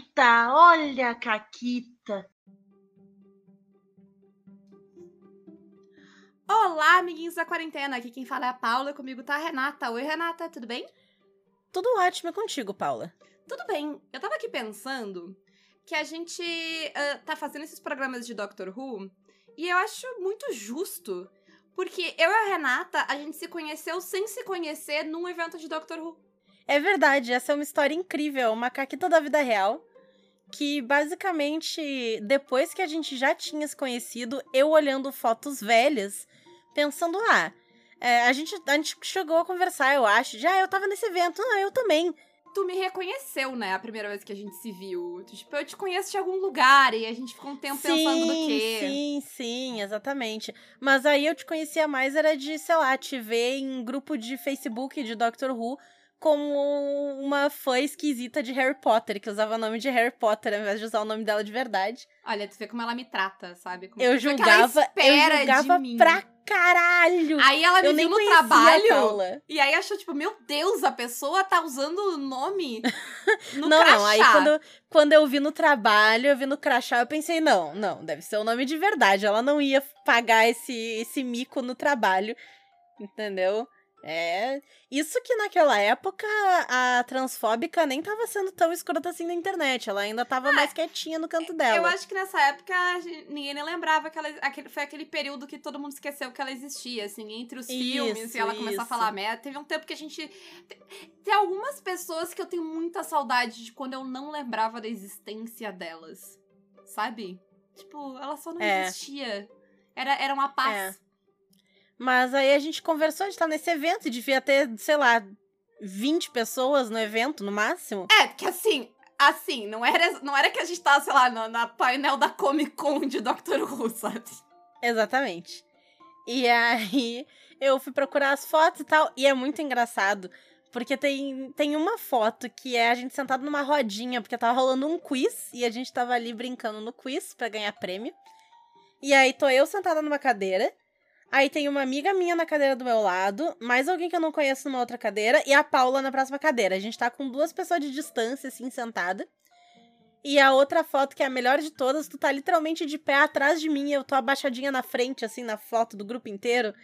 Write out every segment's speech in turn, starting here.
Caquita, olha a Caquita. Olá, amiguinhos da quarentena. Aqui quem fala é a Paula, comigo tá a Renata. Oi, Renata, tudo bem? Tudo ótimo contigo, Paula. Tudo bem. Eu tava aqui pensando que a gente uh, tá fazendo esses programas de Doctor Who e eu acho muito justo, porque eu e a Renata, a gente se conheceu sem se conhecer num evento de Doctor Who. É verdade, essa é uma história incrível, uma caquita da vida real. Que basicamente, depois que a gente já tinha se conhecido, eu olhando fotos velhas, pensando, ah, é, a, gente, a gente chegou a conversar, eu acho. Já eu tava nesse evento, ah, eu também. Tu me reconheceu, né, a primeira vez que a gente se viu. Tipo, eu te conheço de algum lugar e a gente ficou um tempo sim, pensando no quê. Sim, sim, exatamente. Mas aí eu te conhecia mais, era de, sei lá, te ver em grupo de Facebook de Doctor Who como uma fã esquisita de Harry Potter, que usava o nome de Harry Potter ao invés de usar o nome dela de verdade. Olha, tu vê como ela me trata, sabe? Como eu julgava, eu julgava pra caralho. Aí ela me eu viu no trabalho e aí achou tipo, meu Deus, a pessoa tá usando o nome no Não, crachá. não, aí quando, quando eu vi no trabalho, eu vi no crachá, eu pensei, não, não, deve ser o nome de verdade. Ela não ia pagar esse, esse mico no trabalho, entendeu? É. Isso que naquela época a transfóbica nem tava sendo tão escrota assim na internet. Ela ainda tava ah, mais quietinha no canto dela. Eu acho que nessa época ninguém nem lembrava que ela. Aquele, foi aquele período que todo mundo esqueceu que ela existia, assim, entre os isso, filmes e ela começou isso. a falar merda. Teve um tempo que a gente. Tem, tem algumas pessoas que eu tenho muita saudade de quando eu não lembrava da existência delas. Sabe? Tipo, ela só não é. existia. Era, era uma paz. É. Mas aí a gente conversou, a gente tá nesse evento e devia ter, sei lá, 20 pessoas no evento, no máximo. É, que assim, assim, não era, não era que a gente tava, sei lá, na, na painel da Comic Con de Doctor Who, sabe? Exatamente. E aí eu fui procurar as fotos e tal, e é muito engraçado. Porque tem, tem uma foto que é a gente sentado numa rodinha, porque tava rolando um quiz, e a gente tava ali brincando no quiz para ganhar prêmio. E aí tô eu sentada numa cadeira, Aí tem uma amiga minha na cadeira do meu lado, mais alguém que eu não conheço numa outra cadeira, e a Paula na próxima cadeira. A gente tá com duas pessoas de distância, assim, sentada. E a outra foto, que é a melhor de todas, tu tá literalmente de pé atrás de mim, eu tô abaixadinha na frente, assim, na foto do grupo inteiro.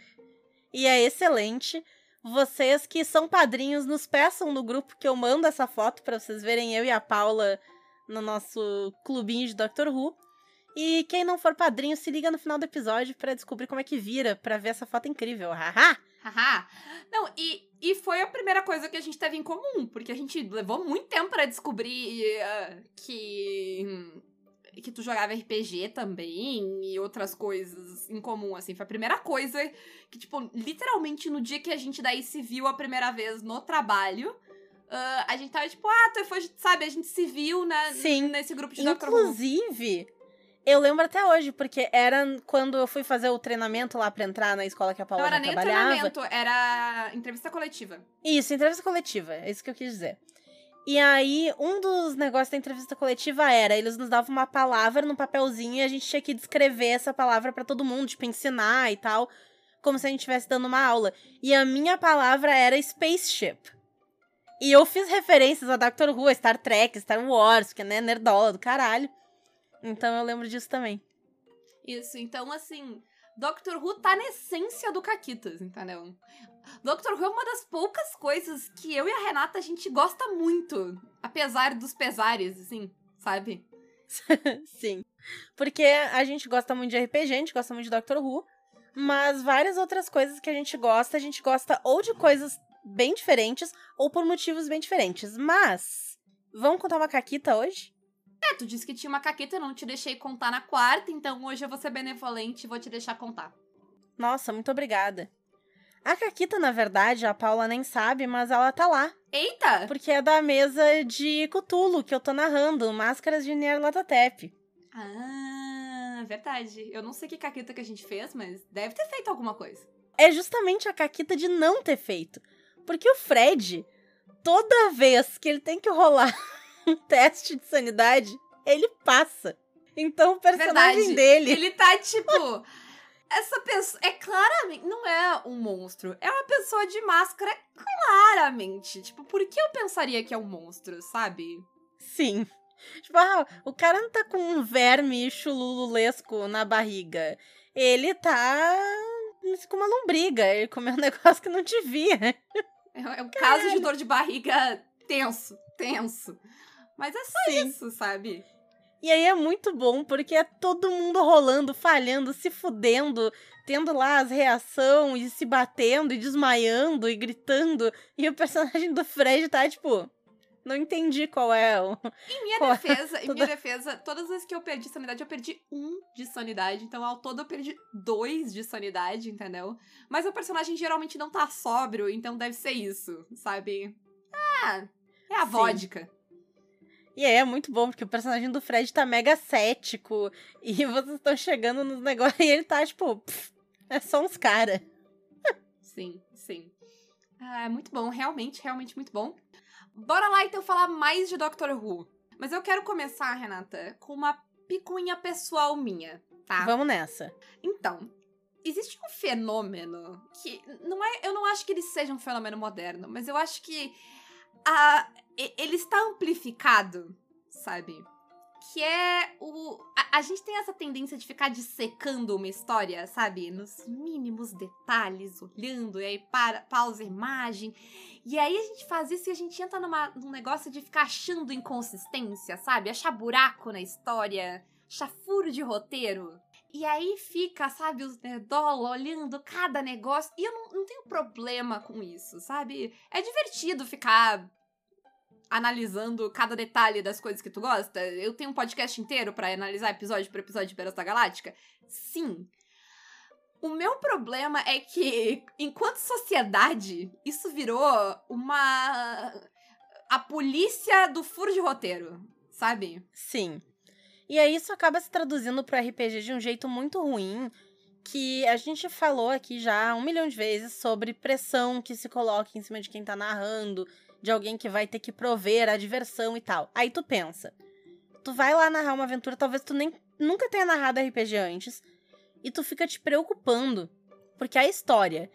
E é excelente. Vocês que são padrinhos, nos peçam no grupo que eu mando essa foto para vocês verem eu e a Paula no nosso clubinho de Doctor Who. E quem não for padrinho, se liga no final do episódio para descobrir como é que vira, para ver essa foto incrível. Haha! Haha! Não, e, e foi a primeira coisa que a gente teve em comum, porque a gente levou muito tempo para descobrir uh, que que tu jogava RPG também e outras coisas em comum, assim. Foi a primeira coisa que, tipo, literalmente no dia que a gente daí se viu a primeira vez no trabalho, uh, a gente tava tipo, ah, tu foi, sabe, a gente se viu na, Sim. nesse grupo de Inclusive, eu lembro até hoje, porque era quando eu fui fazer o treinamento lá pra entrar na escola que a Paula Não era nem trabalhava. treinamento, era entrevista coletiva. Isso, entrevista coletiva, é isso que eu quis dizer. E aí, um dos negócios da entrevista coletiva era, eles nos davam uma palavra num papelzinho e a gente tinha que descrever essa palavra para todo mundo, tipo, ensinar e tal, como se a gente estivesse dando uma aula. E a minha palavra era spaceship. E eu fiz referências a Doctor Who, a Star Trek, Star Wars, que é né, nerdola do caralho. Então eu lembro disso também. Isso, então assim, Doctor Who tá na essência do Caquitas, entendeu? Doctor Who é uma das poucas coisas que eu e a Renata a gente gosta muito, apesar dos pesares, assim, sabe? Sim. Porque a gente gosta muito de RPG, a gente gosta muito de Doctor Who, mas várias outras coisas que a gente gosta, a gente gosta ou de coisas bem diferentes ou por motivos bem diferentes. Mas, vamos contar uma caquita hoje? É, tu disse que tinha uma caqueta, eu não te deixei contar na quarta, então hoje eu vou ser benevolente e vou te deixar contar. Nossa, muito obrigada. A Caquita, na verdade, a Paula nem sabe, mas ela tá lá. Eita! Porque é da mesa de Cutulo que eu tô narrando, Máscaras de Nyarlathotep. Ah, verdade. Eu não sei que Caquita que a gente fez, mas deve ter feito alguma coisa. É justamente a Caquita de não ter feito. Porque o Fred, toda vez que ele tem que rolar um teste de sanidade, ele passa. Então o personagem Verdade. dele. Ele tá tipo. Essa pessoa. É claramente. Não é um monstro. É uma pessoa de máscara, claramente. Tipo, por que eu pensaria que é um monstro, sabe? Sim. Tipo, ah, o cara não tá com um verme chululesco na barriga. Ele tá com uma lombriga. Ele comeu um negócio que não devia. É, é um caso de dor de barriga tenso, tenso. Mas é só Sim. isso, sabe? E aí é muito bom, porque é todo mundo rolando, falhando, se fudendo, tendo lá as reações, e se batendo, e desmaiando, e gritando. E o personagem do Fred tá, tipo, não entendi qual é o. Em minha Qual é defesa, em toda- minha defesa, todas as vezes que eu perdi sanidade, eu perdi um de sanidade. Então, ao todo, eu perdi dois de sanidade, entendeu? Mas o personagem geralmente não tá sóbrio, então deve ser isso, sabe? Ah, é a Sim. vodka. E aí é muito bom, porque o personagem do Fred tá mega cético. E vocês estão chegando nos negócios e ele tá, tipo, "Pff, é só uns cara. Sim, sim. Ah, é muito bom, realmente, realmente muito bom. Bora lá então falar mais de Doctor Who. Mas eu quero começar, Renata, com uma picuinha pessoal minha, tá? Vamos nessa. Então, existe um fenômeno que não é, eu não acho que ele seja um fenômeno moderno, mas eu acho que a, ele está amplificado, sabe? Que é o. A, a gente tem essa tendência de ficar dissecando uma história, sabe? Nos mínimos detalhes, olhando, e aí para, pausa imagem. E aí a gente faz isso e a gente entra numa, num negócio de ficar achando inconsistência, sabe? Achar buraco na história, achar furo de roteiro. E aí fica, sabe, os nerdola olhando cada negócio. E eu não, não tenho problema com isso, sabe? É divertido ficar analisando cada detalhe das coisas que tu gosta. Eu tenho um podcast inteiro pra analisar episódio por episódio de Battlestar Galáctica. Sim. O meu problema é que, enquanto sociedade, isso virou uma. a polícia do furo de roteiro, sabe? Sim. E aí isso acaba se traduzindo pro RPG de um jeito muito ruim, que a gente falou aqui já um milhão de vezes sobre pressão que se coloca em cima de quem tá narrando, de alguém que vai ter que prover a diversão e tal. Aí tu pensa, tu vai lá narrar uma aventura, talvez tu nem nunca tenha narrado RPG antes, e tu fica te preocupando, porque a história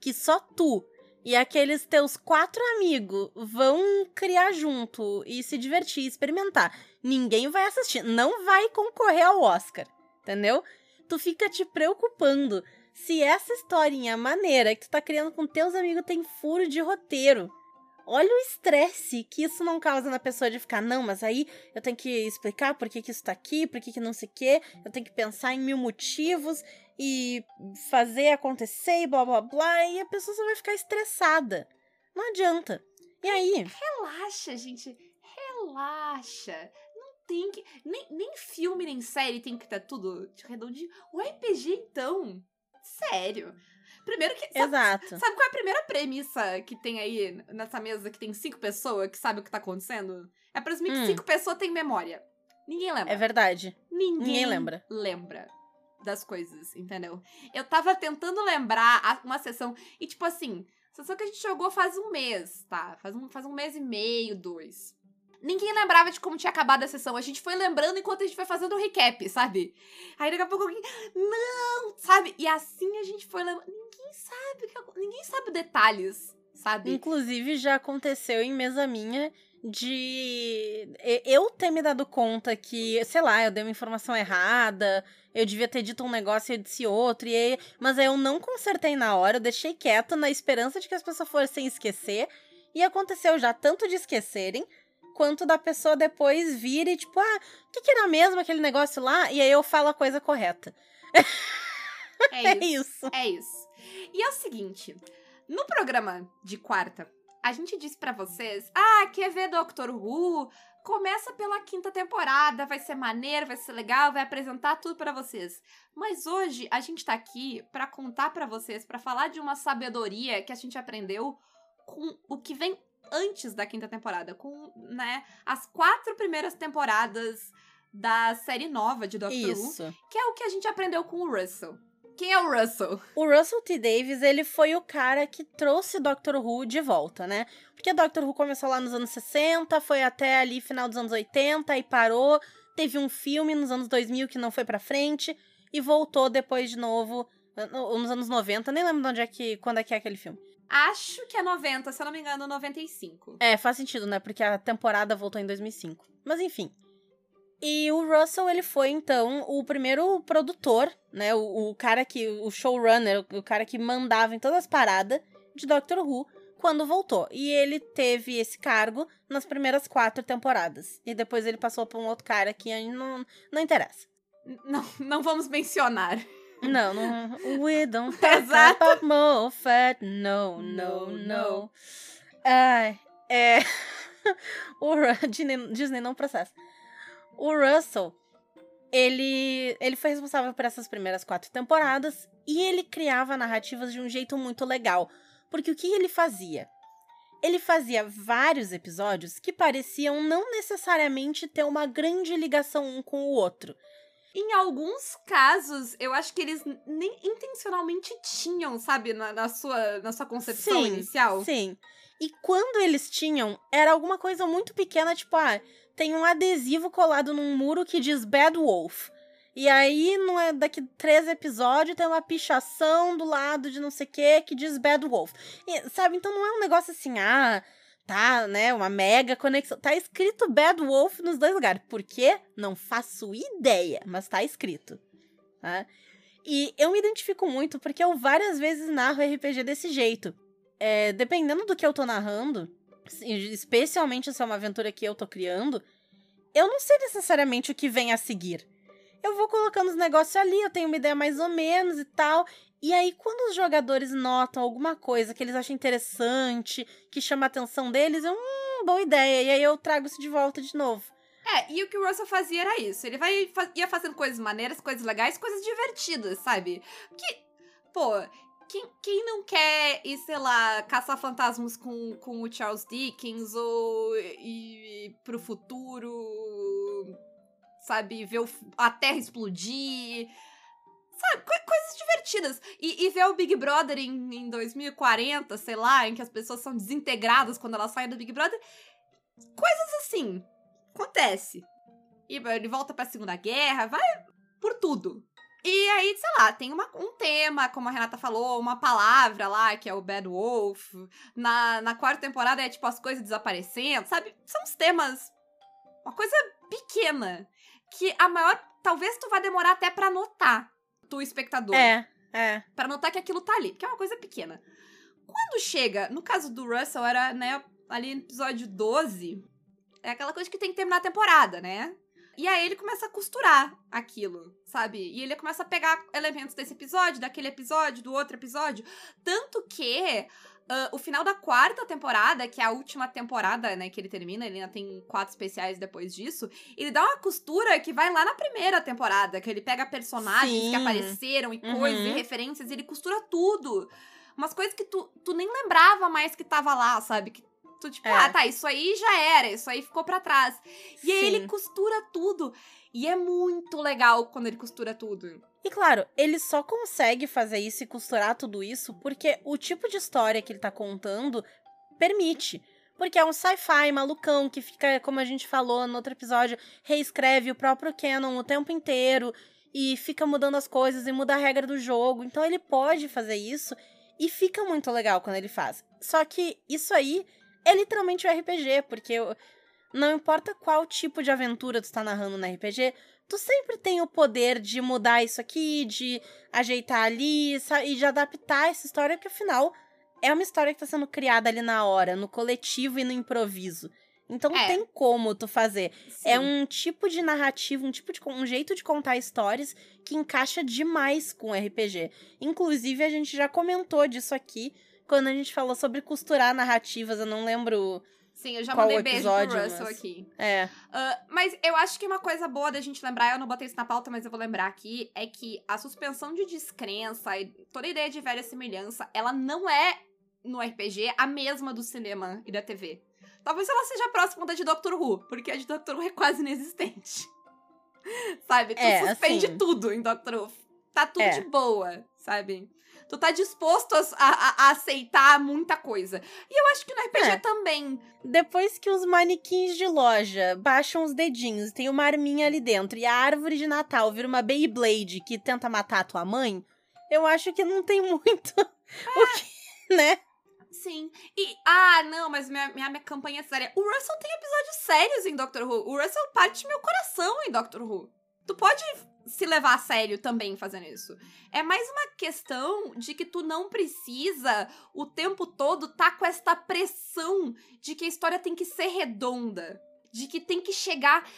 que só tu e aqueles teus quatro amigos vão criar junto e se divertir, experimentar ninguém vai assistir, não vai concorrer ao Oscar, entendeu? Tu fica te preocupando se essa historinha maneira que tu tá criando com teus amigos tem furo de roteiro. Olha o estresse que isso não causa na pessoa de ficar, não, mas aí eu tenho que explicar por que, que isso tá aqui, por que, que não sei o quê, eu tenho que pensar em mil motivos e fazer acontecer e blá blá blá, e a pessoa só vai ficar estressada. Não adianta. E aí? Relaxa, gente. Relaxa. Não tem que. Nem, nem filme, nem série tem que estar tudo de redondinho. O RPG, então. Sério. Primeiro que. Sabe, Exato. sabe qual é a primeira premissa que tem aí nessa mesa que tem cinco pessoas que sabem o que tá acontecendo? É presumir Hum. que cinco pessoas têm memória. Ninguém lembra. É verdade. Ninguém, Ninguém lembra. lembra das coisas, entendeu? Eu tava tentando lembrar uma sessão e, tipo assim, sessão que a gente jogou faz um mês, tá? Faz um, faz um mês e meio, dois. Ninguém lembrava de como tinha acabado a sessão. A gente foi lembrando enquanto a gente foi fazendo o recap, sabe? Aí daqui a pouco alguém. Não! Sabe? E assim a gente foi lembrando. Ninguém sabe Ninguém sabe detalhes, sabe? Inclusive, já aconteceu em mesa minha de eu ter me dado conta que, sei lá, eu dei uma informação errada, eu devia ter dito um negócio e eu disse outro, e aí, mas aí eu não consertei na hora, eu deixei quieto na esperança de que as pessoas fossem esquecer, e aconteceu já tanto de esquecerem, quanto da pessoa depois vir e tipo, ah, o que, que era mesmo aquele negócio lá? E aí eu falo a coisa correta. É É isso. isso. É isso. E é o seguinte, no programa de quarta, a gente disse pra vocês, ah, quer ver Doctor Who? Começa pela quinta temporada, vai ser maneiro, vai ser legal, vai apresentar tudo pra vocês. Mas hoje a gente tá aqui pra contar pra vocês, pra falar de uma sabedoria que a gente aprendeu com o que vem antes da quinta temporada, com, né, as quatro primeiras temporadas da série nova de Doctor Who, Isso. que é o que a gente aprendeu com o Russell. Quem é o Russell? O Russell T. Davis, ele foi o cara que trouxe Doctor Who de volta, né? Porque Doctor Who começou lá nos anos 60, foi até ali final dos anos 80 e parou. Teve um filme nos anos 2000 que não foi pra frente e voltou depois de novo no- nos anos 90. Nem lembro de onde é que, quando é que é aquele filme. Acho que é 90, se eu não me engano, 95. É, faz sentido, né? Porque a temporada voltou em 2005. Mas enfim. E o Russell, ele foi, então, o primeiro produtor, né? O, o cara que. O showrunner, o, o cara que mandava em todas as paradas de Doctor Who quando voltou. E ele teve esse cargo nas primeiras quatro temporadas. E depois ele passou pra um outro cara que não, não interessa. Não, não vamos mencionar. Não, não. We don't talk Exato. about Moffat. No, no, no. Ai, é. o Disney, Disney não processa. O Russell, ele, ele foi responsável por essas primeiras quatro temporadas e ele criava narrativas de um jeito muito legal. Porque o que ele fazia? Ele fazia vários episódios que pareciam não necessariamente ter uma grande ligação um com o outro. Em alguns casos, eu acho que eles nem intencionalmente tinham, sabe, na, na sua, na sua concepção Sim, inicial. Sim. E quando eles tinham, era alguma coisa muito pequena, tipo, ah, tem um adesivo colado num muro que diz Bad Wolf. E aí, não é daqui três episódios, tem uma pichação do lado de não sei o que que diz Bad Wolf. E, sabe, então não é um negócio assim, ah, tá, né, uma mega conexão. Tá escrito Bad Wolf nos dois lugares. Por quê? Não faço ideia, mas tá escrito. Tá? E eu me identifico muito porque eu várias vezes narro RPG desse jeito. É, dependendo do que eu tô narrando, especialmente se é uma aventura que eu tô criando, eu não sei necessariamente o que vem a seguir. Eu vou colocando os negócios ali, eu tenho uma ideia mais ou menos e tal. E aí, quando os jogadores notam alguma coisa que eles acham interessante, que chama a atenção deles, eu, hum, boa ideia. E aí eu trago isso de volta de novo. É, e o que o Russell fazia era isso. Ele vai, ia fazendo coisas maneiras, coisas legais, coisas divertidas, sabe? Que, pô, quem, quem não quer ir, sei lá, caçar fantasmas com, com o Charles Dickens ou ir, pro futuro, sabe? Ver o a Terra explodir. Sabe, coi- coisas divertidas. E, e ver o Big Brother em, em 2040, sei lá, em que as pessoas são desintegradas quando elas saem do Big Brother. Coisas assim. Acontece. E ele volta pra Segunda Guerra, vai por tudo. E aí, sei lá, tem uma- um tema, como a Renata falou, uma palavra lá, que é o Bad Wolf. Na, na quarta temporada é tipo as coisas desaparecendo, sabe? São os temas. Uma coisa pequena. Que a maior. Talvez tu vá demorar até pra notar, tu espectador. É, é. Pra notar que aquilo tá ali, porque é uma coisa pequena. Quando chega, no caso do Russell, era, né, ali no episódio 12, é aquela coisa que tem que terminar a temporada, né? E aí ele começa a costurar aquilo, sabe? E ele começa a pegar elementos desse episódio, daquele episódio, do outro episódio. Tanto que ah, o final da quarta temporada, que é a última temporada, né, que ele termina, ele ainda tem quatro especiais depois disso, ele dá uma costura que vai lá na primeira temporada, que ele pega personagens que Sim. apareceram e Uhum. coisas e referências, e ele costura tudo. Umas coisas que tu, tu nem lembrava mais que tava lá, sabe? Que tu, tipo, É. ah, tá, isso aí já era, isso aí ficou pra trás. E aí ele costura tudo. E é muito legal quando ele costura tudo. E claro, ele só consegue fazer isso e costurar tudo isso porque o tipo de história que ele tá contando permite. Porque é um sci-fi malucão que fica, como a gente falou no outro episódio, reescreve o próprio canon o tempo inteiro e fica mudando as coisas e muda a regra do jogo. Então ele pode fazer isso e fica muito legal quando ele faz. Só que isso aí é literalmente o RPG, porque não importa qual tipo de aventura tu tá narrando no RPG, tu sempre tem o poder de mudar isso aqui, de ajeitar ali e de adaptar essa história, porque afinal é uma história que tá sendo criada ali na hora, no coletivo e no improviso. Então É. tem como tu fazer. É Sim. um tipo de narrativa, um tipo de um jeito de contar histórias que encaixa demais com RPG. Inclusive a gente já comentou disso aqui quando a gente falou sobre costurar narrativas, eu não lembro. Sim, eu já qual mandei beijo pro Russell mas- aqui. É. Ah, mas eu acho que uma coisa boa da gente lembrar, eu não botei isso na pauta, mas eu vou lembrar aqui, é que a suspensão de descrença e toda a ideia de velha semelhança, ela não é, no RPG, a mesma do cinema e da TV. Talvez ela seja próxima da de Doctor Who, porque a de Doctor Who é quase inexistente. sabe? Tu É, suspende assim. tudo em Doctor Who. Tá tudo É. de boa, sabe? Tu tá disposto a, a- a aceitar muita coisa. E eu acho que no RPG É. também. Depois que os manequins de loja baixam os dedinhos e tem uma arminha ali dentro e a árvore de Natal vira uma Beyblade que tenta matar a tua mãe, eu acho que não tem muito o que, né? sim. E, ah, não, mas minha, minha, minha campanha é séria. O Russell tem episódios sérios em Doctor Who. O Russell parte meu coração em Doctor Who. Tu pode se levar a sério também fazendo isso. É mais uma questão de que tu não precisa o tempo todo tá com esta pressão de que a história tem que ser redonda, de que tem que chegar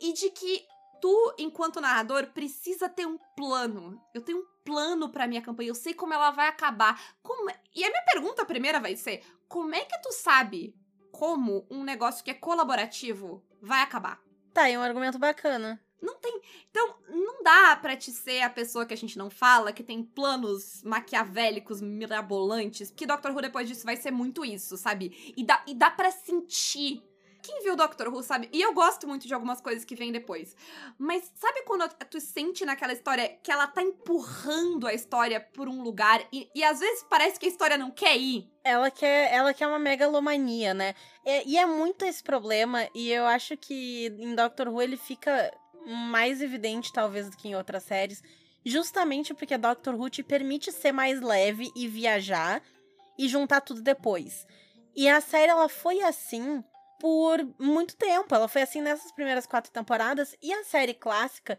e de que tu, enquanto narrador, precisa ter um plano. Eu tenho um plano para minha campanha, eu sei como ela vai acabar. Como... É, e a minha pergunta primeira vai ser: como é que tu sabe como um negócio que é colaborativo vai acabar? Tá, é um argumento bacana. Não tem. Então, não dá pra te ser a pessoa que a gente não fala, que tem planos maquiavélicos, mirabolantes. Porque Doctor Who, depois disso, vai ser muito isso, sabe? E dá, e dá pra sentir quem viu Doctor Who sabe. E eu gosto muito de algumas coisas que vêm depois. Mas sabe quando tu sente naquela história que ela tá empurrando a história por um lugar e, e às vezes parece que a história não quer ir? Ela quer, ela quer uma megalomania, né? E, e é muito esse problema. E eu acho que em Doctor Who ele fica mais evidente, talvez, do que em outras séries. Justamente porque Doctor Who te permite ser mais leve e viajar e juntar tudo depois. E a série ela foi assim por muito tempo. Ela foi assim nessas primeiras quatro temporadas. E a série clássica,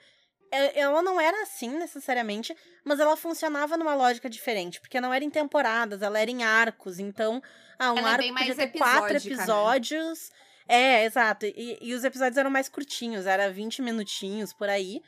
ela não era assim necessariamente, mas ela funcionava numa lógica diferente, porque não era em temporadas, ela era em arcos. Então, ah, um ela é arco é podia ter quatro né? episódios. Né? É, exato. E, e, os episódios eram mais curtinhos, era 20 minutinhos por aí.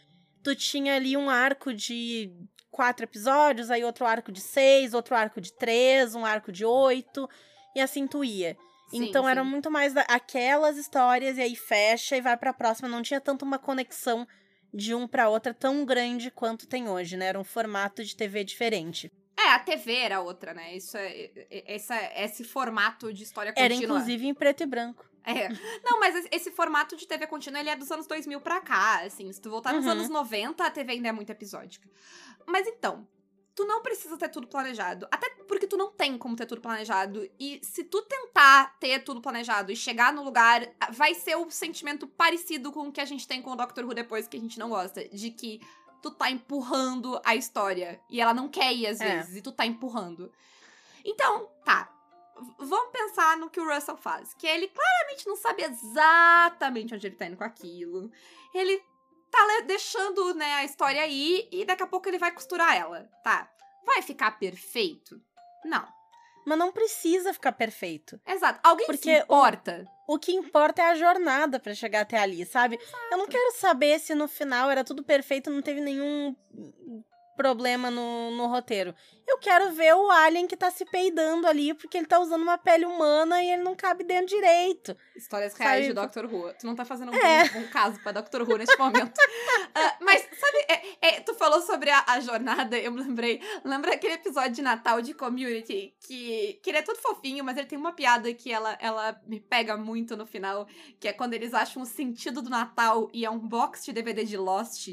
Tu tinha ali um arco de quatro episódios, aí outro arco de seis, outro arco de três, um arco de oito, e assim tu ia. Sim, então sim. era muito mais da, aquelas histórias e aí fecha e vai para a próxima. Não tinha tanto uma conexão de um para outra tão grande quanto tem hoje, né? Era um formato de TV diferente. É, a TV era outra, né? Isso é, é essa, esse formato de história contínua. Era inclusive em preto e branco. É. Não, mas esse formato de TV contínua, ele é dos anos 2000 pra cá, assim. Se tu voltar nos uhum. anos 90, a TV ainda é muito episódica. Mas então, tu não precisa ter tudo planejado. Até porque tu não tem como ter tudo planejado. E se tu tentar ter tudo planejado e chegar no lugar, vai ser o um sentimento parecido com o que a gente tem com o Doctor Who depois que a gente não gosta. De que tu tá empurrando a história. E ela não quer ir às é. vezes, e tu tá empurrando. Então, tá. Vamos pensar no que o Russell faz. Que ele claramente não sabe exatamente onde ele tá indo com aquilo. Ele tá deixando, né, a história aí e daqui a pouco ele vai costurar ela. Tá. Vai ficar perfeito? Não. Mas não precisa ficar perfeito. Exato. Alguém Porque se importa? O, o que importa é a jornada para chegar até ali, sabe? Exato. Eu não quero saber se no final era tudo perfeito, não teve nenhum problema no, no roteiro. Eu quero ver o alien que tá se peidando ali porque ele tá usando uma pele humana e ele não cabe dentro direito. Histórias reais sabe? de Dr. Who. Tu não tá fazendo um é. bom, caso pra Dr. Who neste momento. uh, mas, sabe, é, é, tu falou sobre a, a, jornada, eu me lembrei. Lembra aquele episódio de Natal de Community que, que ele é todo fofinho, mas ele tem uma piada que ela, ela me pega muito no final, que é quando eles acham o sentido do Natal e é um box de DVD de Lost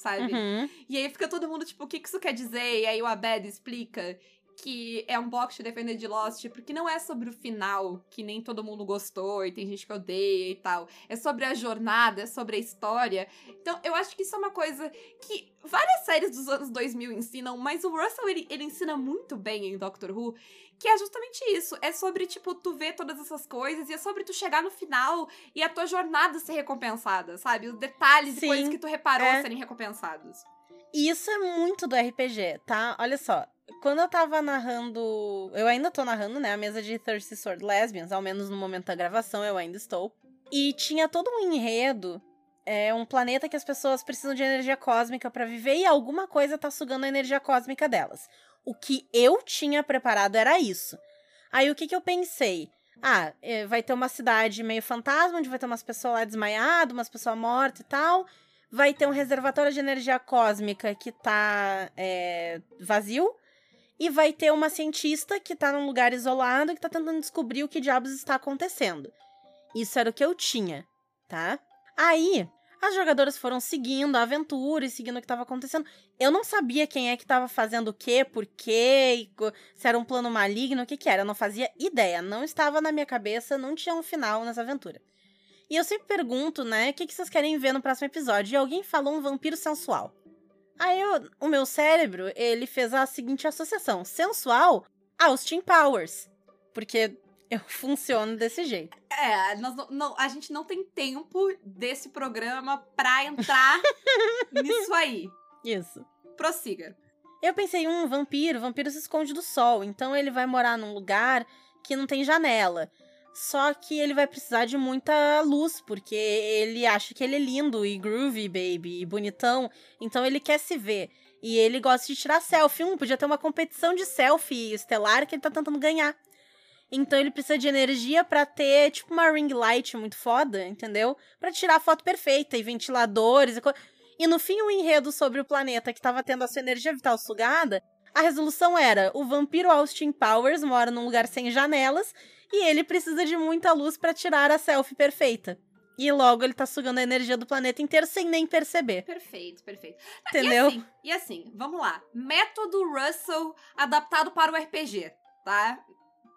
sabe? Uhum. E aí fica todo mundo tipo, o que, que isso quer dizer? E aí o Abed explica que é um box de defender de Lost, porque não é sobre o final, que nem todo mundo gostou e tem gente que odeia e tal. É sobre a jornada, é sobre a história. Então, eu acho que isso é uma coisa que várias séries dos anos 2000 ensinam, mas o Russell, ele, ele ensina muito bem em Doctor Who, que é justamente isso. É sobre, tipo, tu ver todas essas coisas e é sobre tu chegar no final e a tua jornada ser recompensada, sabe? Os detalhes Sim, e coisas que tu reparou é. serem recompensados. Isso é muito do RPG, tá? Olha só. Quando eu tava narrando. Eu ainda tô narrando, né? A mesa de Thirsty Sword Lesbians, ao menos no momento da gravação eu ainda estou. E tinha todo um enredo. É um planeta que as pessoas precisam de energia cósmica para viver e alguma coisa tá sugando a energia cósmica delas. O que eu tinha preparado era isso. Aí o que, que eu pensei? Ah, é, vai ter uma cidade meio fantasma, onde vai ter umas pessoas lá desmaiadas, umas pessoas mortas e tal. Vai ter um reservatório de energia cósmica que tá é, vazio. E vai ter uma cientista que tá num lugar isolado que tá tentando descobrir o que diabos está acontecendo. Isso era o que eu tinha, tá? Aí, as jogadoras foram seguindo a aventura e seguindo o que estava acontecendo. Eu não sabia quem é que estava fazendo o quê, por quê, se era um plano maligno, o que que era. Eu não fazia ideia. Não estava na minha cabeça, não tinha um final nessa aventura. E eu sempre pergunto, né, o que, que vocês querem ver no próximo episódio? E alguém falou um vampiro sensual. Aí eu, o meu cérebro, ele fez a seguinte associação. Sensual, Austin Powers. Porque eu funciono desse jeito. É, nós não, não- a gente não tem tempo desse programa pra entrar nisso aí. Isso. Prossiga. Eu pensei, um vampiro, vampiro se esconde do sol, então ele vai morar num lugar que não tem janela. Só que ele vai precisar de muita luz, porque ele acha que ele é lindo e groovy, baby, e bonitão, então ele quer se ver. E ele gosta de tirar selfie. Um, podia ter uma competição de selfie estelar que ele tá tentando ganhar. Então ele precisa de energia pra ter, tipo, uma ring light muito foda, entendeu? Pra tirar a foto perfeita e ventiladores e co... E no fim, o enredo sobre o planeta que tava tendo a sua energia vital sugada, a resolução era: o vampiro Austin Powers mora num lugar sem janelas e ele precisa de muita luz pra tirar a selfie perfeita. E logo ele tá sugando a energia do planeta inteiro sem nem perceber. Perfeito, perfeito. Entendeu? E assim, e assim, vamos lá. Método Russell adaptado para o RPG, tá?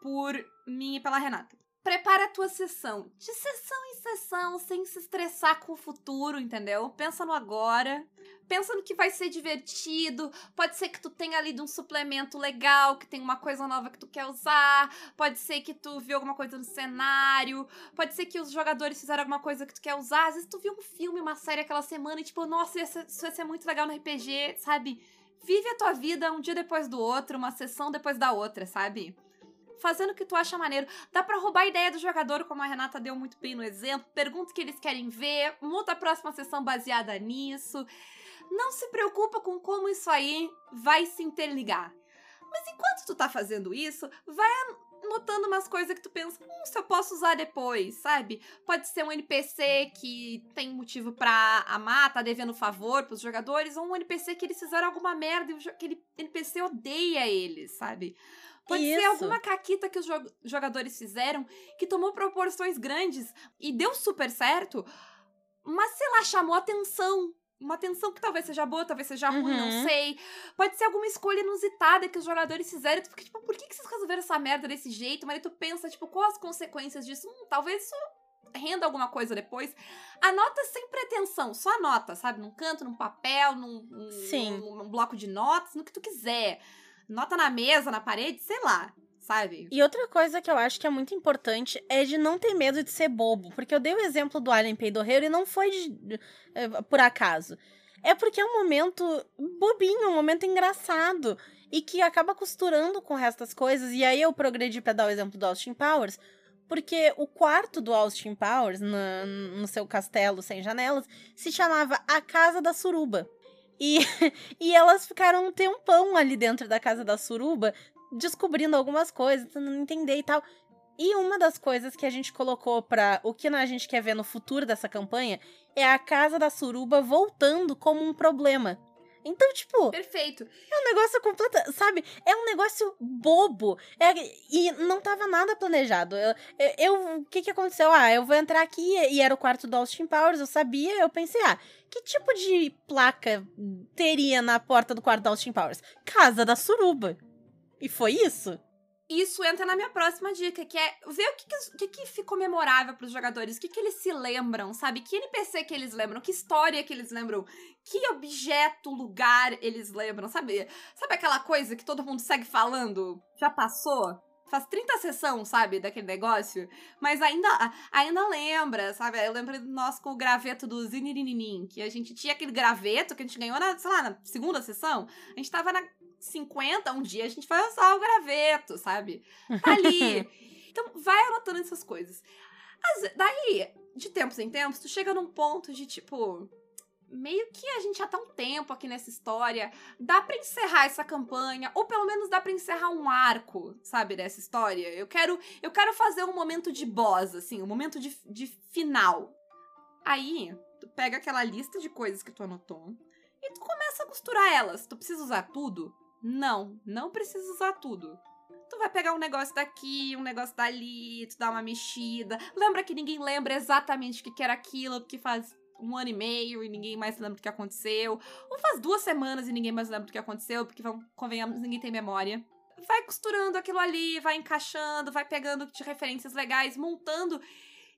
Por mim e pela Renata. Prepara a tua sessão. De sessão em sessão, sem se estressar com o futuro, entendeu? Pensa no agora. Pensa no que vai ser divertido. Pode ser que tu tenha lido um suplemento legal, que tem uma coisa nova que tu quer usar. Pode ser que tu viu alguma coisa no cenário. Pode ser que os jogadores fizeram alguma coisa que tu quer usar. Às vezes tu viu um filme, uma série aquela semana e tipo, nossa, isso vai ser muito legal no RPG, sabe? Vive a tua vida um dia depois do outro, uma sessão depois da outra, sabe? Fazendo o que tu acha maneiro. Dá pra roubar a ideia do jogador, como a Renata deu muito bem no exemplo. Pergunta o que eles querem ver, monta a próxima sessão baseada nisso. Não se preocupa com como isso aí vai se interligar. Mas enquanto tu tá fazendo isso, vai notando umas coisas que tu pensa, hum, se eu posso usar depois, sabe? Pode ser um NPC que tem motivo pra amar, tá devendo favor pros jogadores, ou um NPC que eles fizeram alguma merda e aquele NPC odeia eles, sabe? Pode ser Isso. alguma caquita que os jo- jogadores fizeram que tomou proporções grandes e deu super certo, mas sei lá, chamou atenção. Uma atenção que talvez seja boa, talvez seja ruim, não Uhum. sei. Pode ser alguma escolha inusitada que os jogadores fizeram. Tu fica tipo, por que, que vocês resolveram essa merda desse jeito? Mas aí tu pensa, tipo, quais as consequências disso? Hum, talvez isso renda alguma coisa depois. Anota sem pretensão, só anota, sabe? Num canto, num papel, num, num- Sim. num- num bloco de notas, no que tu quiser. Nota na mesa, na parede, sei lá, sabe? E outra coisa que eu acho que é muito importante é de não ter medo de ser bobo. Porque eu dei o exemplo do Alien Peidorreiro e não foi de- eh, por acaso. É porque é um momento bobinho, um momento engraçado. E que acaba costurando com o resto das coisas. E aí eu progredi pra dar o exemplo do Austin Powers. Porque o quarto do Austin Powers, na- no seu castelo sem janelas, se chamava A Casa da Suruba. E, e elas ficaram um tempão ali dentro da Casa da Suruba, descobrindo algumas coisas, tentando entender e tal. E uma das coisas que a gente colocou pra o que a gente quer ver no futuro dessa campanha é a Casa da Suruba voltando como um problema. Então, tipo, Perfeito. é um negócio completo, sabe? É um negócio bobo. É- e não tava nada planejado. Eu- eu- o que que aconteceu? Ah, eu vou entrar aqui e era o quarto do Austin Powers, eu sabia, eu pensei, ah, que tipo de placa teria na porta do quarto do Austin Powers? Casa da Suruba. E foi isso? Isso entra na minha próxima dica, que é ver o que, que, que, ficou memorável pros jogadores, o que, que eles se lembram, sabe? Que NPC que eles lembram, que história que eles lembram, que objeto, lugar eles lembram, sabe? Sabe aquela coisa que todo mundo segue falando? Já passou? Faz 30 sessão, sabe, daquele negócio, mas ainda ainda lembra, sabe? Eu lembro nós com o graveto do Zinirininim, que a gente tinha aquele graveto que a gente ganhou na, sei lá, na segunda sessão. A gente tava na 50, um dia a gente vai usar o graveto, sabe? Tá ali. Então, vai anotando essas coisas. Ve- daí, de tempos em tempos, tu chega num ponto de tipo. Meio que a gente já tá um tempo aqui nessa história. Dá pra encerrar essa campanha, ou pelo menos dá pra encerrar um arco, sabe, dessa história. Eu quero, eu quero fazer um momento de boss, assim, um momento de, de final. Aí, tu pega aquela lista de coisas que tu anotou e tu começa a costurar elas. Tu precisa usar tudo? Não, não precisa usar tudo. Tu vai pegar um negócio daqui, um negócio dali, tu dá uma mexida. Lembra que ninguém lembra exatamente o que era aquilo, porque faz um ano e meio e ninguém mais lembra do que aconteceu. Ou faz duas semanas e ninguém mais lembra do que aconteceu, porque, convenhamos, ninguém tem memória. Vai costurando aquilo ali, vai encaixando, vai pegando de referências legais, montando.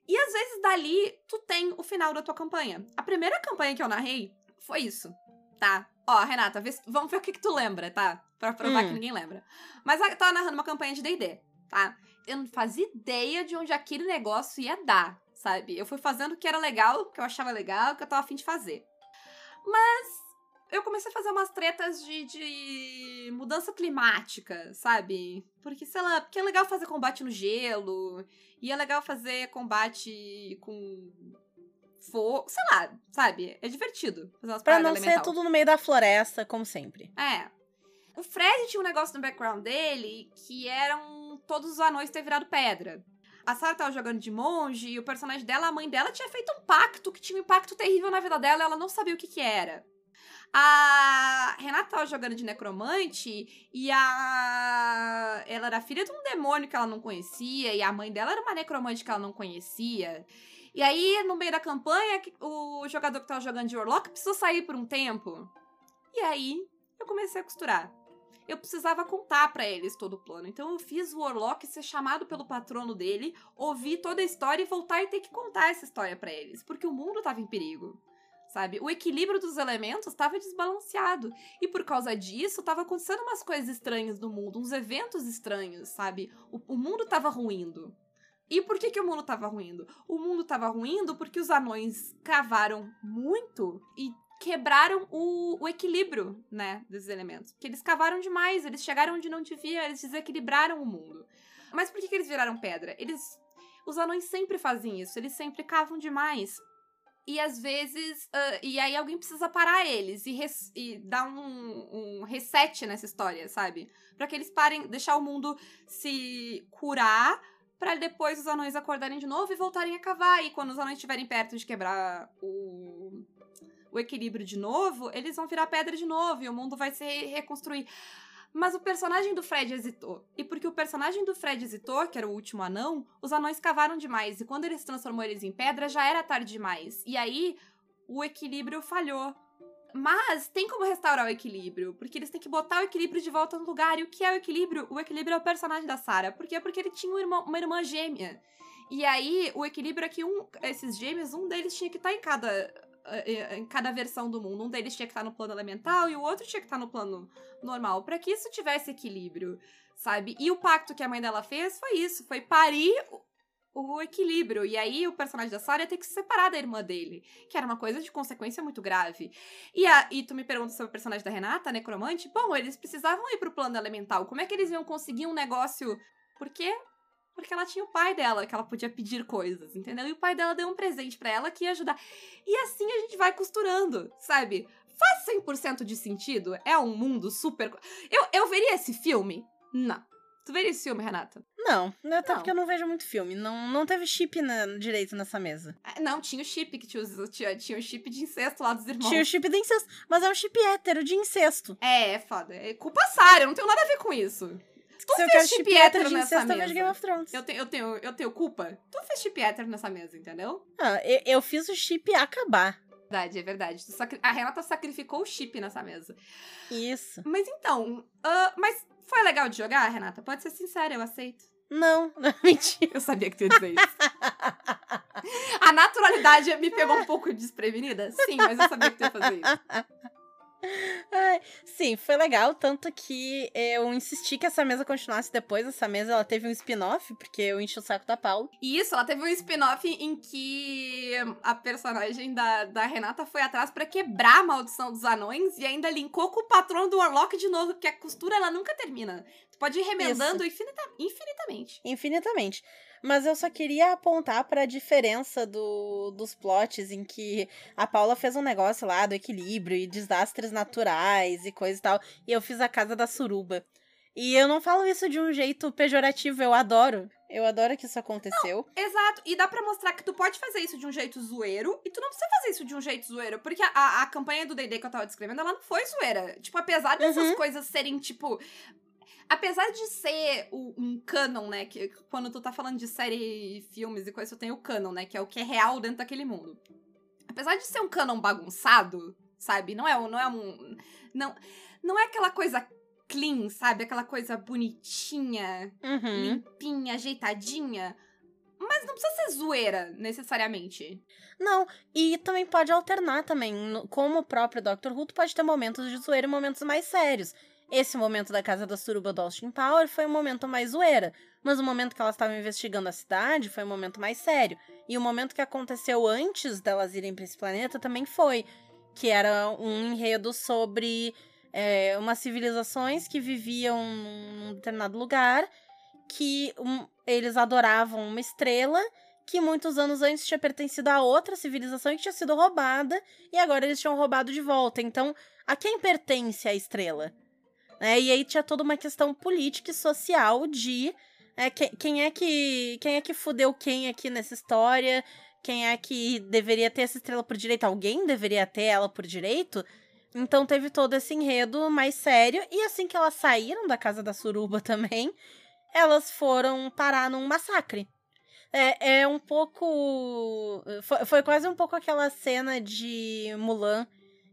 E às vezes dali tu tem o final da tua campanha. A primeira campanha que eu narrei foi isso, tá? Ó, Renata, vê vamos ver o que, que tu lembra, tá? Pra provar Hum. que ninguém lembra. Mas eu tava narrando uma campanha de D&D, tá? eu não fazia ideia de onde aquele negócio ia dar, sabe? Eu fui fazendo o que era legal, o que eu achava legal, o que eu tava afim de fazer. Mas eu comecei a fazer umas tretas de, de mudança climática, sabe? Porque, sei lá, porque é legal fazer combate no gelo, e é legal fazer combate com fogo, sei lá, sabe? É divertido fazer umas Pra não ser elemental. tudo no meio da floresta, como sempre. É. O Fred tinha um negócio no background dele que eram todos os anões ter virado pedra. A Sarah tava jogando de monge e o personagem dela, a mãe dela, tinha feito um pacto que tinha um impacto terrível na vida dela e ela não sabia o que que era. A Renata tava jogando de necromante e a. Ela era filha de um demônio que ela não conhecia e a mãe dela era uma necromante que ela não conhecia. E aí, no meio da campanha, o jogador que tava jogando de Warlock precisou sair por um tempo. E aí, eu comecei a costurar. Eu precisava contar pra eles todo o plano. Então eu fiz o Warlock ser chamado pelo patrono dele, ouvir toda a história e voltar e ter que contar essa história pra eles, porque o mundo tava em perigo. Sabe? O equilíbrio dos elementos estava desbalanceado. E por causa disso, tava acontecendo umas coisas estranhas no mundo, uns eventos estranhos, sabe? O, o mundo tava ruindo. E por que, que o mundo tava ruindo? O mundo tava ruindo porque os anões cavaram muito e quebraram o, o equilíbrio, né, desses elementos. Porque eles cavaram demais, eles chegaram onde não devia, eles desequilibraram o mundo. Mas por que, que eles viraram pedra? Eles. Os anões sempre fazem isso, eles sempre cavam demais. E às vezes. ah, e aí alguém precisa parar eles e, res- e dar um, um reset nessa história, sabe? Pra que eles parem, deixar o mundo se curar Pra depois os anões acordarem de novo e voltarem a cavar. E quando os anões estiverem perto de quebrar o, o equilíbrio de novo, eles vão virar pedra de novo e o mundo vai se reconstruir. Mas o personagem do Fred hesitou. E porque o personagem do Fred hesitou, que era o último anão, os anões cavaram demais. E quando ele se transformou eles em pedra, já era tarde demais. E aí, o equilíbrio falhou. Mas tem como restaurar o equilíbrio, porque eles têm que botar o equilíbrio de volta no lugar. E o que é o equilíbrio? O equilíbrio é o personagem da Sarah. Por quê? Porque ele tinha um irmão- uma irmã gêmea. E aí, o equilíbrio é que um, esses gêmeos, um deles tinha que estar em cada, eh, em cada versão do mundo. Um deles tinha que estar no plano elemental e o outro tinha que estar no plano normal. Pra que isso tivesse equilíbrio, sabe? E o pacto que a mãe dela fez foi isso: foi parir o- equilíbrio. E aí, o personagem da Sarah ter que se separar da irmã dele, que era uma coisa de consequência muito grave. E, a, e tu me pergunta sobre o personagem da Renata, necromante. Bom, eles precisavam ir pro plano elemental. Como é que eles iam conseguir um negócio? Por quê? Porque ela tinha o pai dela, que ela podia pedir coisas, entendeu? E o pai dela deu um presente pra ela que ia ajudar. E assim a gente vai costurando, sabe? Faz 100% de sentido? É um mundo super. Eu, eu veria esse filme? Não. Tu veria esse filme, Renata? Não, até Não. porque eu não vejo muito filme. Não, não teve chip na- direito nessa mesa. Ah, Não, tinha o chip que tinha, os- tinha, tinha o chip de incesto lá dos irmãos. Tinha o chip de incesto, mas é um chip hétero de incesto. É, é foda. É culpa Sarah, eu não tenho nada a ver com isso. Se eu fez chip chip hétero nessa incesto, eu mesa? Game of Thrones. Eu tenho, eu tenho, eu tenho culpa? Tu fez chip hétero nessa mesa, entendeu? Ah, eu, eu fiz o chip acabar. Verdade, é verdade. Tu A Renata sacrificou o chip nessa mesa. Isso. Mas então, ah, mas foi legal de jogar, Renata? Pode ser sincera, eu aceito. Não, mentira. Eu sabia que tu ia dizer isso. A naturalidade me pegou um pouco desprevenida? Sim, mas eu sabia que tu ia fazer isso. Ai, sim, foi legal, tanto que eu insisti que essa mesa continuasse depois. Essa mesa ela teve um spin-off, porque eu enchi o saco da Paula. E isso, ela teve um spin-off em que a personagem da, da Renata foi atrás pra quebrar a maldição dos anões e ainda linkou com o patrono do Warlock de novo, porque a costura ela nunca termina. Tu pode ir remendando infinita- infinitamente. Infinitamente. Mas eu só queria apontar para a diferença do, dos plots em que a Paula fez um negócio lá do equilíbrio e desastres naturais e coisa e tal. E eu fiz a casa da suruba. E eu não falo isso de um jeito pejorativo, eu adoro. Eu adoro que isso aconteceu. Exato, e dá pra mostrar que tu pode fazer isso de um jeito zoeiro e tu não precisa fazer isso de um jeito zoeiro, porque a- a, a campanha do D&D que eu tava descrevendo, ela não foi zoeira. Tipo, apesar dessas Uhum. coisas serem, tipo... Apesar de ser o- um canon, né, que quando tu tá falando de série, filmes e coisa, tu tem o canon, né, que é o que é real dentro daquele mundo. Apesar de ser um canon bagunçado, sabe, não é, um- não é um... Não, não é aquela coisa clean, sabe, aquela coisa bonitinha, Uhum. limpinha, ajeitadinha. Mas não precisa ser zoeira, necessariamente. Não, e também pode alternar também. Como o próprio Dr. Who, tu pode ter momentos de zoeira e momentos mais sérios. Esse momento da casa da suruba do Austin Power foi um momento mais zoeira, mas o momento que elas estavam investigando a cidade foi um momento mais sério. E o momento que aconteceu antes delas irem para esse planeta também foi, que era um enredo sobre é, umas civilizações que viviam num determinado lugar, que um, eles adoravam uma estrela que muitos anos antes tinha pertencido a outra civilização e que tinha sido roubada, e agora eles tinham roubado de volta. Então, a quem pertence a estrela? É, e aí tinha toda uma questão política e social de é, que, quem é que quem é que fudeu quem aqui nessa história, quem é que deveria ter essa estrela por direito, alguém deveria ter ela por direito. Então teve todo esse enredo mais sério e assim que elas saíram da casa da suruba também, elas foram parar num massacre. É, é um pouco. Foi, foi quase um pouco aquela cena de Mulan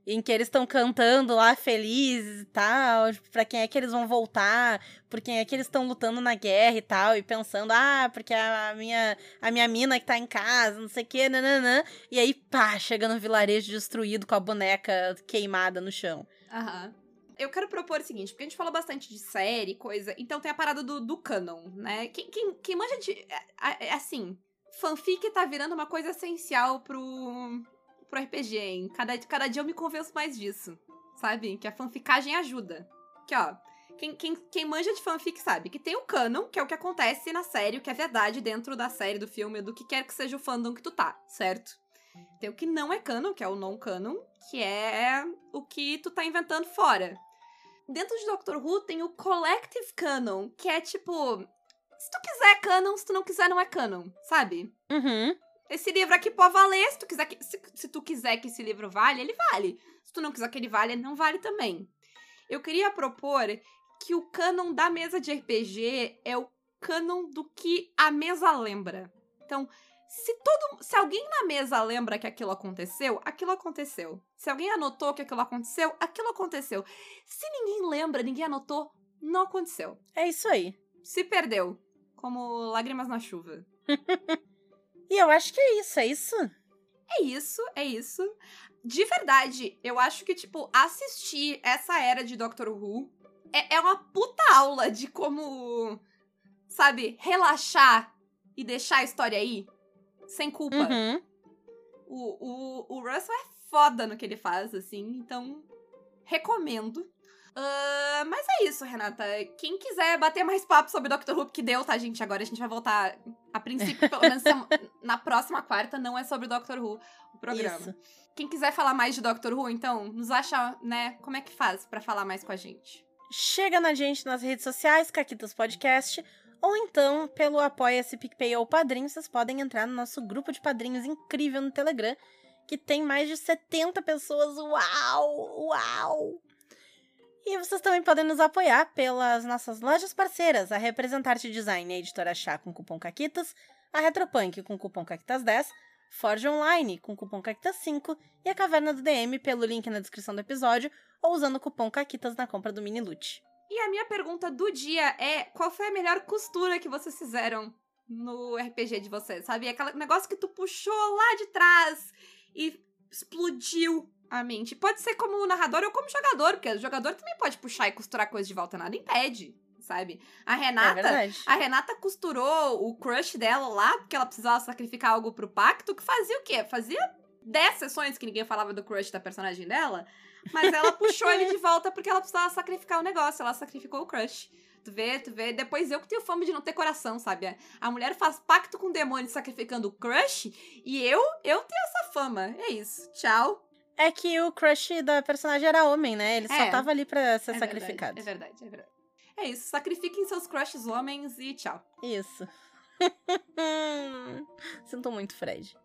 em que eles estão cantando lá felizes e tal, tipo, pra quem é que eles vão voltar, por quem é que eles estão lutando na guerra e tal, e pensando, ah, porque a minha, a minha mina que tá em casa, não sei o que, nananã, e aí, pá, chega no vilarejo destruído com a boneca queimada no chão. Aham. Eu quero propor o seguinte, porque a gente falou bastante de série, coisa, então tem a parada do, do canon, né? Quem, quem, quem manja de. É, é, assim, fanfic tá virando uma coisa essencial pro, pro RPG, hein? Cada, cada dia eu me convenço mais disso, sabe? Que a fanficagem ajuda. Que, ó, quem, quem, quem manja de fanfic sabe que tem o canon, que é o que acontece na série, o que é verdade dentro da série, do filme, do que quer que seja o fandom que tu tá, certo? Tem o que não é canon, que é o non-canon, que é o que tu tá inventando fora. Dentro de Doctor Who tem o Collective Canon, que é tipo. Se tu quiser é canon, se tu não quiser, não é canon, sabe? Uhum. Esse livro aqui pode valer, se tu quiser que, se, se tu quiser que esse livro vale, ele vale. Se tu não quiser que ele vale, ele não vale também. Eu queria propor que o canon da mesa de RPG é o canon do que a mesa lembra. Então, se todo, se alguém na mesa lembra que aquilo aconteceu, aquilo aconteceu. Se alguém anotou que aquilo aconteceu, aquilo aconteceu. Se ninguém lembra, ninguém anotou, não aconteceu. É isso aí. Se perdeu, como lágrimas na chuva. E eu acho que é isso, é isso? É isso, é isso. De verdade, eu acho que, tipo, assistir essa era de Doctor Who é, é uma puta aula de como, sabe, relaxar e deixar a história aí, sem culpa. Uhum. O, o, o Russell é foda no que ele faz, assim, então recomendo. Uh, mas é isso, Renata. Quem quiser bater mais papo sobre Doctor Who, que deu, tá, gente? Agora a gente vai voltar. A princípio, pelo menos na próxima quarta, não é sobre Doctor Who o programa. Isso. Quem quiser falar mais de Doctor Who, então, nos acha, né? Como é que faz para falar mais com a gente? Chega na gente nas redes sociais, Caquitas Podcast, ou então pelo Apoia-se PicPay ou Padrinho, vocês podem entrar no nosso grupo de padrinhos incrível no Telegram, que tem mais de 70 pessoas. Uau! Uau! E vocês também podem nos apoiar pelas nossas lojas parceiras, a Representarte Design e a Editora Chá com cupom CAQUITAS, a Retropunk com cupom CAQUITAS10, Forge Online com cupom CAQUITAS5 e a Caverna do DM pelo link na descrição do episódio ou usando o cupom CAQUITAS na compra do mini loot. E a minha pergunta do dia é: qual foi a melhor costura que vocês fizeram no RPG de vocês? Sabe? Aquele negócio que tu puxou lá de trás e explodiu a mente. Pode ser como narrador ou como jogador, porque o jogador também pode puxar e costurar coisas de volta, nada impede, sabe? A Renata, É a Renata costurou o crush dela lá, porque ela precisava sacrificar algo pro pacto, que fazia o quê? Fazia 10 sessões que ninguém falava do crush da personagem dela, mas ela puxou ele de volta porque ela precisava sacrificar o negócio, ela sacrificou o crush. Tu vê, tu vê. Depois eu que tenho fama de não ter coração, sabe? A mulher faz pacto com o demônio sacrificando o crush e eu, eu tenho essa fama. É isso. Tchau. É que o crush da personagem era homem, né? Ele só É. tava ali pra ser É sacrificado. Verdade, é verdade, é verdade. É isso. Sacrifiquem seus crushes homens e tchau. Isso. Sinto muito, Fred.